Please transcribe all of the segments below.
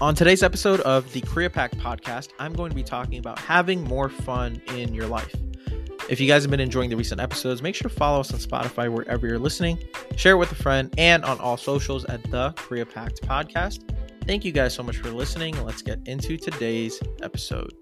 On today's episode of the CreaPact podcast, I'm going to be talking about having more fun in your life. If you guys have been enjoying the recent episodes, make sure to follow us on Spotify wherever you're listening, share it with a friend, and on all socials at the CreaPact podcast. Thank you guys so much for listening. Let's get into today's episode.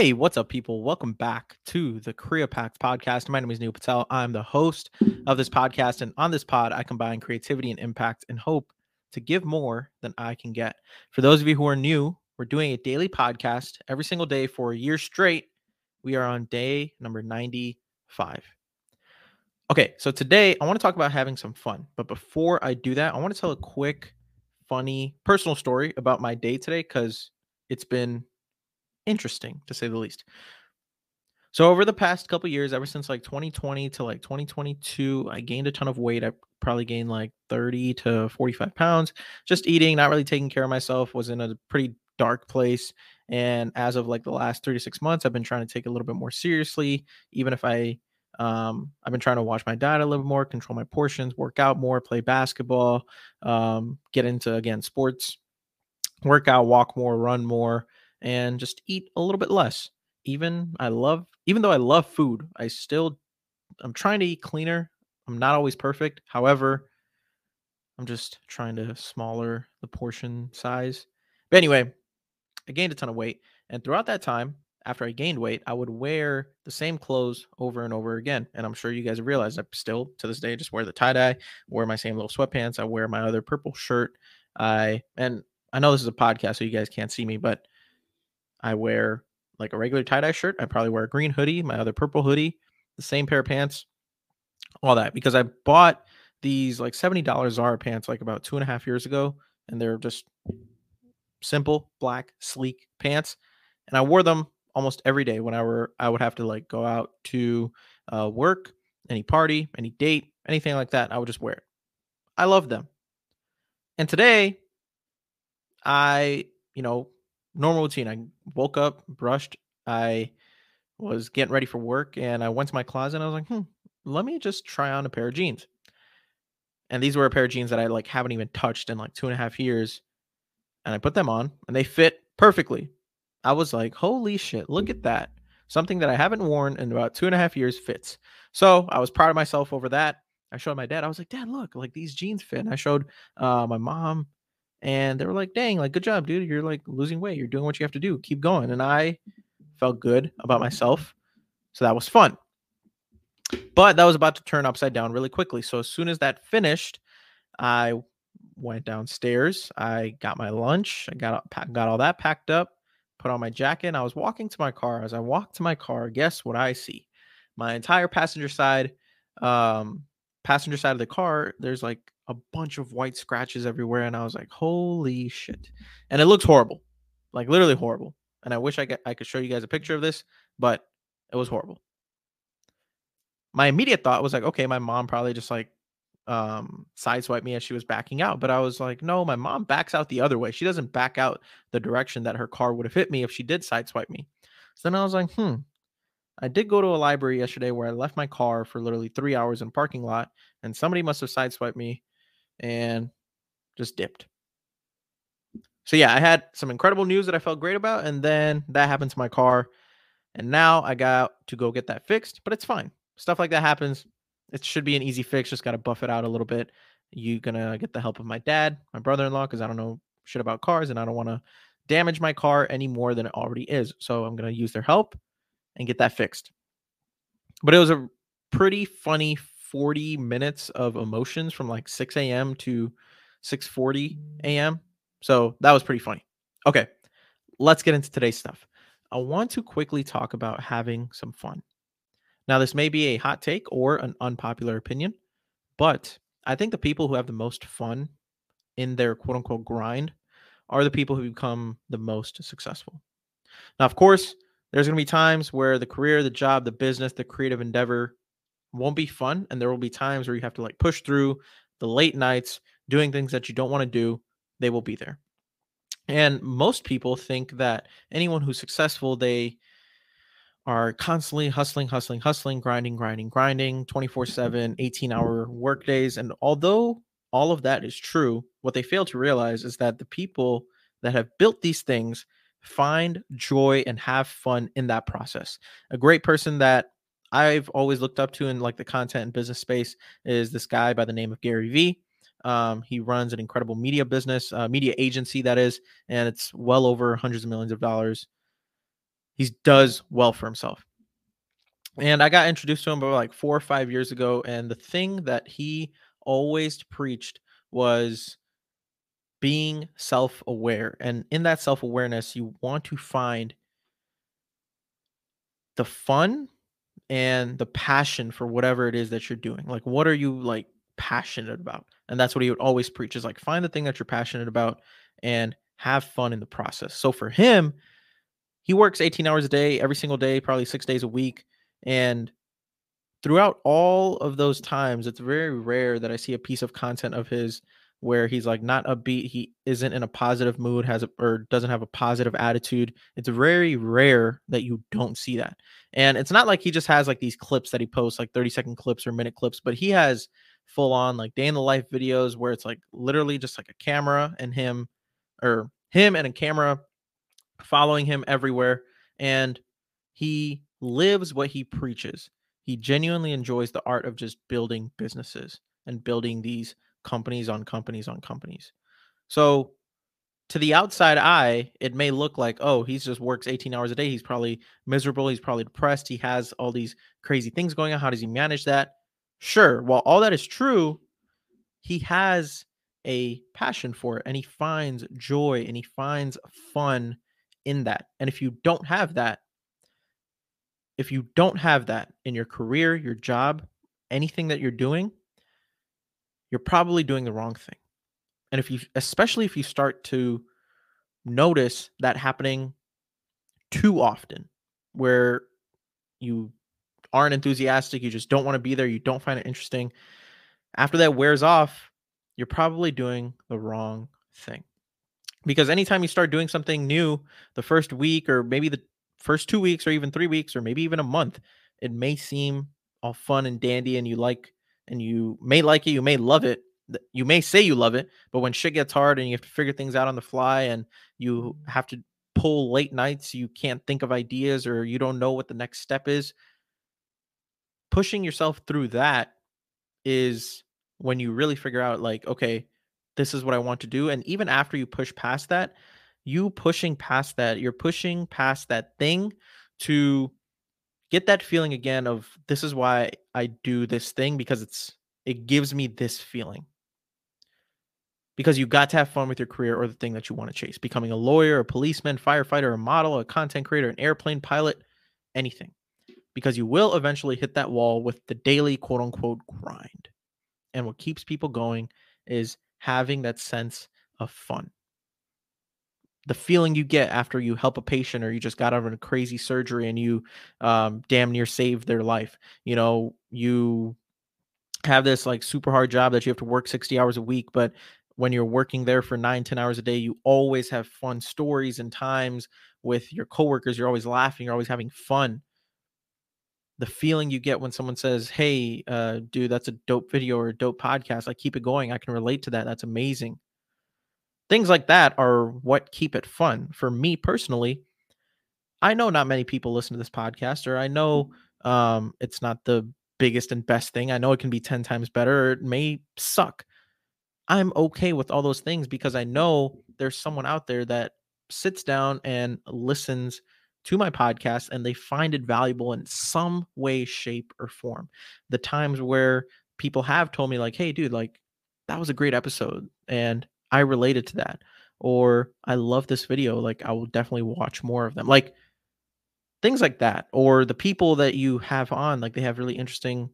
Hey, what's up, people? Welcome back to the CreaPact podcast. My name is Neel Patel. I'm the host of this podcast. And on this pod, I combine creativity and impact and hope to give more than I can get. For those of you who are new, we're doing a daily podcast every single day for a year straight. We are on day number 95. Okay, so today I want to talk about having some fun. But before I do that, I want to tell a quick, funny, personal story about my day today because it's been interesting to say the least. So over the past couple years, ever since like 2020 to like 2022, I gained a ton of weight. I probably gained like 30 to 45 pounds. Just eating, not really taking care of myself, was in a pretty dark place. And as of like the last three to six months, I've been trying to take a little bit more seriously. Even if I, um, I've been trying to watch my diet a little more, control my portions, work out more, play basketball, um, get into again sports, work out, walk more, run more and just eat a little bit less. Even I love, even though I love food, I still, I'm trying to eat cleaner. I'm not always perfect. However, I'm just trying to smaller the portion size. But anyway, I gained a ton of weight. And throughout that time, after I gained weight, I would wear the same clothes over and over again. And I'm sure you guys realized I still to this day just wear the tie dye, wear my same little sweatpants. I wear my other purple shirt. I and I know this is a podcast, so you guys can't see me, but I wear like a regular tie dye shirt. I probably wear a green hoodie, my other purple hoodie, the same pair of pants, all that because I bought these like $70 Zara pants like about two and a half years ago. And they're just simple, black, sleek pants. And I wore them almost every day whenever I would have to like go out to uh, work, any party, any date, anything like that. I would just wear it. I love them. And today, I, you know, normal routine. I woke up, brushed, I was getting ready for work, and I went to my closet and I was like, hmm, let me just try on a pair of jeans. And these were a pair of jeans that I like haven't even touched in like two and a half years. And I put them on and they fit perfectly. I was like, holy shit, look at that. Something that I haven't worn in about two and a half years fits. So I was proud of myself over that. I showed my dad. I was like, Dad, look, like these jeans fit. And I showed uh, my mom and they were like, "Dang, like good job, dude. You're like losing weight. You're doing what you have to do. Keep going." And I felt good about myself, so that was fun. But that was about to turn upside down really quickly. So as soon as that finished, I went downstairs. I got my lunch. I got got all that packed up. Put on my jacket. And I was walking to my car. As I walked to my car, guess what I see? My entire passenger side, um, passenger side of the car. There's like a bunch of white scratches everywhere and I was like, "Holy shit." And it looks horrible. Like literally horrible. And I wish I could I could show you guys a picture of this, but it was horrible. My immediate thought was like, "Okay, my mom probably just like um sideswiped me as she was backing out." But I was like, "No, my mom backs out the other way. She doesn't back out the direction that her car would have hit me if she did sideswipe me." So then I was like, "Hmm, I did go to a library yesterday where I left my car for literally three hours in a parking lot, and somebody must have sideswiped me and just dipped. So yeah, I had some incredible news that I felt great about, and then that happened to my car, and now I got to go get that fixed. But it's fine. Stuff like that happens. It should be an easy fix. Just got to buff it out a little bit. You gonna get the help of my dad, my brother-in-law, because I don't know shit about cars, and I don't want to damage my car any more than it already is. So I'm gonna use their help and get that fixed. But it was a pretty funny 40 minutes of emotions from like 6 a.m. to 6:40 a.m. So that was pretty funny. Okay, let's get into today's stuff. I want to quickly talk about having some fun. Now, this may be a hot take or an unpopular opinion, but I think the people who have the most fun in their quote unquote grind are the people who become the most successful. Now, of course, there's going to be times where the career, the job, the business, the creative endeavor won't be fun and there will be times where you have to like push through the late nights doing things that you don't want to do they will be there and most people think that anyone who's successful they are constantly hustling, hustling, hustling, grinding, grinding, grinding, 24 7, 18 hour work days. And although all of that is true, what they fail to realize is that the people that have built these things find joy and have fun in that process. A great person that I've always looked up to in like the content and business space is this guy by the name of Gary Vee. Um, he runs an incredible media business, uh, media agency that is, and it's well over hundreds of millions of dollars. He does well for himself. And I got introduced to him about like four or five years ago. And the thing that he always preached was being self aware. And in that self awareness, you want to find the fun and the passion for whatever it is that you're doing. Like, what are you like passionate about? And that's what he would always preach is like, find the thing that you're passionate about and have fun in the process. So for him, he works 18 hours a day, every single day, probably six days a week. And throughout all of those times, it's very rare that I see a piece of content of his where he's like not upbeat, he isn't in a positive mood, has a, or doesn't have a positive attitude. It's very rare that you don't see that. And it's not like he just has like these clips that he posts, like 30 second clips or minute clips, but he has full on like day in the life videos where it's like literally just like a camera and him or him and a camera following him everywhere. And he lives what he preaches. He genuinely enjoys the art of just building businesses and building these companies on companies on companies. So to the outside eye, it may look like, oh, he's just works 18 hours a day. He's probably miserable. He's probably depressed. He has all these crazy things going on. How does he manage that? Sure. While all that is true, he has a passion for it and he finds joy and he finds fun in that. And if you don't have that, if you don't have that in your career, your job, anything that you're doing, you're probably doing the wrong thing. And if you, especially if you start to notice that happening too often, where you aren't enthusiastic, you just don't want to be there, you don't find it interesting, after that wears off, you're probably doing the wrong thing. Because anytime you start doing something new, the first week or maybe the first two weeks or even three weeks or maybe even a month, it may seem all fun and dandy and you like and you may like it, you may love it, you may say you love it, but when shit gets hard and you have to figure things out on the fly and you mm-hmm. have to pull late nights, you can't think of ideas or you don't know what the next step is. Pushing yourself through that is when you really figure out, like, okay, this is what I want to do. And even after you push past that, you pushing past that, you're pushing past that thing to get that feeling again of this is why I do this thing because it's it gives me this feeling. Because you got to have fun with your career or the thing that you want to chase. Becoming a lawyer, a policeman, firefighter, a model, a content creator, an airplane pilot, anything. Because you will eventually hit that wall with the daily quote unquote grind. And what keeps people going is having that sense of fun the feeling you get after you help a patient or you just got out of a crazy surgery and you um, damn near saved their life. You know, you have this like super hard job that you have to work 60 hours a week, but when you're working there for nine, 10 hours a day, you always have fun stories and times with your coworkers. You're always laughing, you're always having fun. The feeling you get when someone says, Hey, uh, dude, that's a dope video or a dope podcast. Like, keep it going. I can relate to that. That's amazing things like that are what keep it fun. For me personally i know not many people listen to this podcast or i know um, it's not the biggest and best thing. I know it can be 10 times better or it may suck. I'm okay with all those things because i know there's someone out there that sits down and listens to my podcast and they find it valuable in some way shape or form. The times where people have told me like hey dude like that was a great episode and I related to that or I love this video like I will definitely watch more of them like things like that or the people that you have on like they have really interesting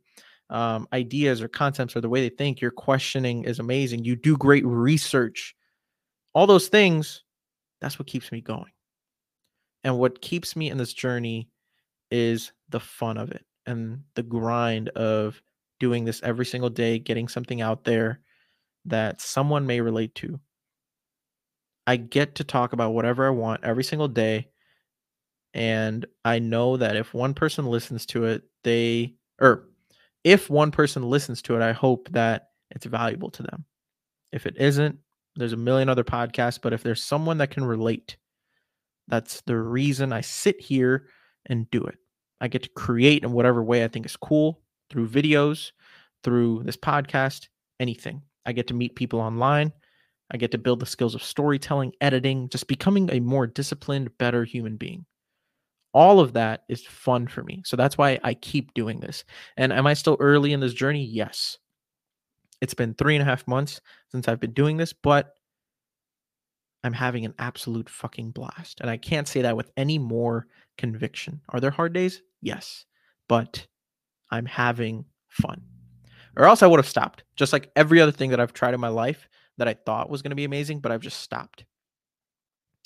um, ideas or concepts or the way they think your questioning is amazing you do great research all those things that's what keeps me going. And what keeps me in this journey is the fun of it and the grind of doing this every single day getting something out there that someone may relate to. I get to talk about whatever I want every single day. And I know that if one person listens to it, they, or if one person listens to it, I hope that it's valuable to them. If it isn't, there's a million other podcasts, but if there's someone that can relate, that's the reason I sit here and do it. I get to create in whatever way I think is cool through videos, through this podcast, anything. I get to meet people online. I get to build the skills of storytelling, editing, just becoming a more disciplined, better human being. All of that is fun for me. So that's why I keep doing this. And am I still early in this journey? Yes. It's been three and a half months since I've been doing this, but I'm having an absolute fucking blast. And I can't say that with any more conviction. Are there hard days? Yes. But I'm having fun. Or else I would have stopped. Just like every other thing that I've tried in my life that I thought was going to be amazing, but I've just stopped.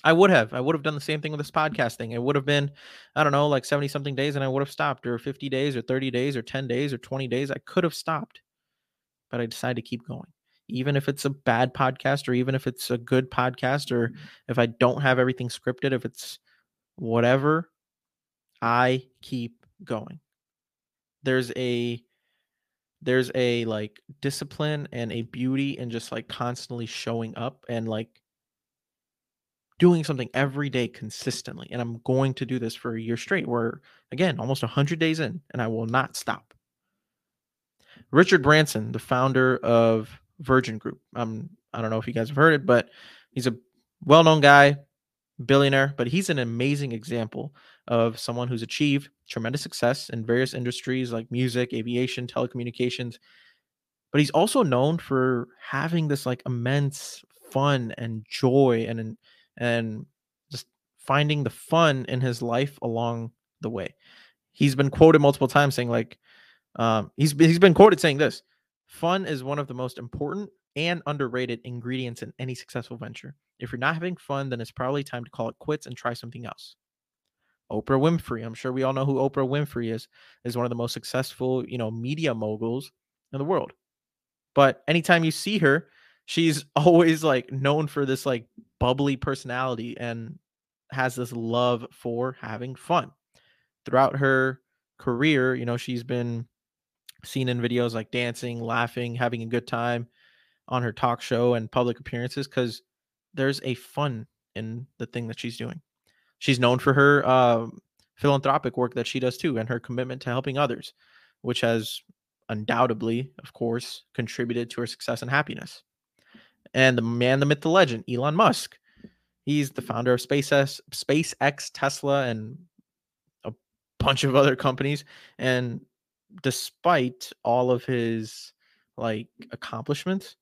I would have. I would have done the same thing with this podcast thing. It would have been, I don't know, like 70 something days and I would have stopped, or 50 days, or 30 days, or 10 days, or 20 days. I could have stopped, but I decided to keep going. Even if it's a bad podcast, or even if it's a good podcast, or mm-hmm. if I don't have everything scripted, if it's whatever, I keep going. There's a there's a like discipline and a beauty in just like constantly showing up and like doing something every day consistently and i'm going to do this for a year straight where again almost 100 days in and i will not stop. Richard branson the founder of virgin group um, i don't know if you guys have heard it but he's a well-known guy billionaire but he's an amazing example of someone who's achieved tremendous success in various industries like music aviation telecommunications but he's also known for having this like immense fun and joy and and just finding the fun in his life along the way. He's been quoted multiple times saying like um, he's he's been quoted saying this: "Fun is one of the most important and underrated ingredients in any successful venture. If you're not having fun, then it's probably time to call it quits and try something else." Oprah Winfrey, I'm sure we all know who Oprah Winfrey is, is one of the most successful, you know, media moguls in the world. But anytime you see her, she's always like known for this like bubbly personality and has this love for having fun. Throughout her career, you know, she's been seen in videos like dancing, laughing, having a good time on her talk show and public appearances because there's a fun in the thing that she's doing. She's known for her uh, philanthropic work that she does too and her commitment to helping others, which has undoubtedly, of course, contributed to her success and happiness and the man, the myth, the legend, Elon Musk. He's the founder of SpaceX, SpaceX, Tesla, and a bunch of other companies. And despite all of his like accomplishments,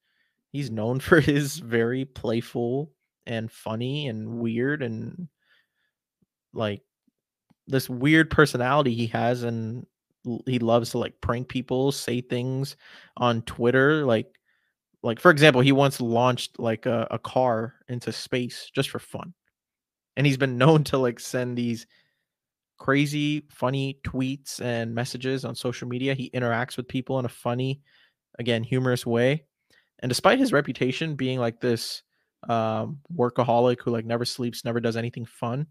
he's known for his very playful and funny and weird and like this weird personality he has and he loves to like prank people, say things on Twitter like like for example he once launched like a, a car into space just for fun. And he's been known to like send these crazy funny tweets and messages on social media. He interacts with people in a funny again humorous way. And despite his reputation being like this um workaholic who like never sleeps never does anything fun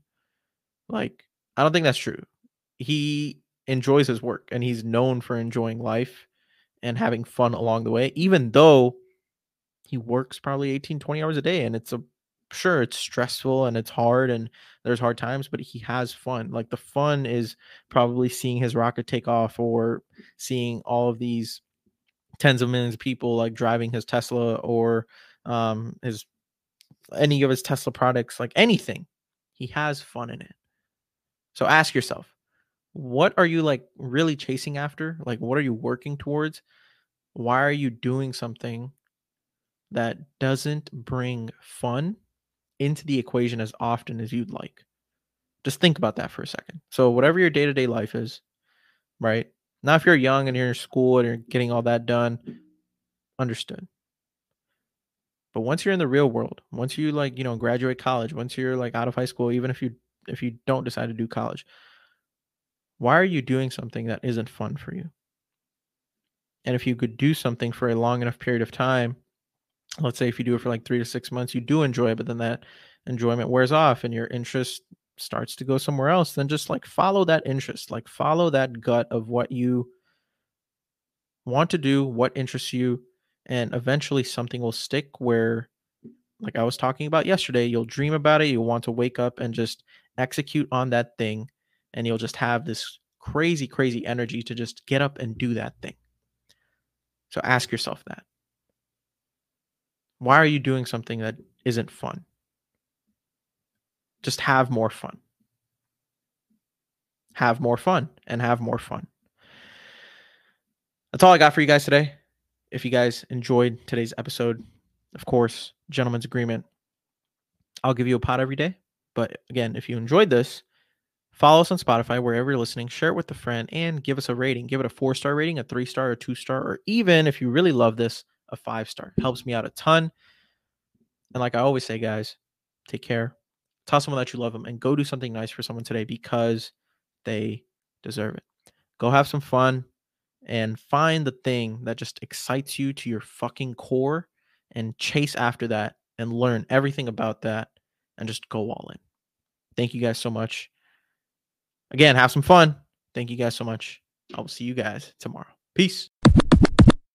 like i don't think that's true. He enjoys his work and he's known for enjoying life and having fun along the way even though he works probably 18 20 hours a day and it's a sure it's stressful and it's hard and there's hard times but he has fun. Like the fun is probably seeing his rocket take off or seeing all of these tens of millions of people like driving his tesla or um his any of his tesla products like anything. He has fun in it so ask yourself what are you like really chasing after like what are you working towards why are you doing something that doesn't bring fun into the equation as often as you'd like. Just think about that for a second. So, whatever your day to day life is, right? Now, if you're young and you're in school and you're getting all that done, understood. But once you're in the real world, once you like, you know, graduate college, once you're like out of high school, even if you if you don't decide to do college, why are you doing something that isn't fun for you? And if you could do something for a long enough period of time let's say if you do it for like three to six months, you do enjoy it, but then that enjoyment wears off and your interest starts to go somewhere else, then just like follow that interest, like follow that gut of what you want to do, what interests you, and eventually something will stick where like I was talking about yesterday, you'll dream about it, you'll want to wake up and just execute on that thing and you'll just have this crazy crazy energy to just get up and do that thing. So ask yourself that. Why are you doing something that isn't fun? Just have more fun. Have more fun and have more fun. That's all I got for you guys today. If you guys enjoyed today's episode, of course, gentleman's agreement. I'll give you a pot every day. But again, if you enjoyed this, follow us on Spotify, wherever you're listening, share it with a friend, and give us a rating. Give it a four star rating, a three star, a two star, or even if you really love this, a five star. Helps me out a ton. And like I always say, guys, take care. Tell someone that you love them and go do something nice for someone today because they deserve it. Go have some fun and find the thing that just excites you to your fucking core and chase after that and learn everything about that and just go all in. Thank you guys so much. Again, have some fun. Thank you guys so much. I will see you guys tomorrow. Peace.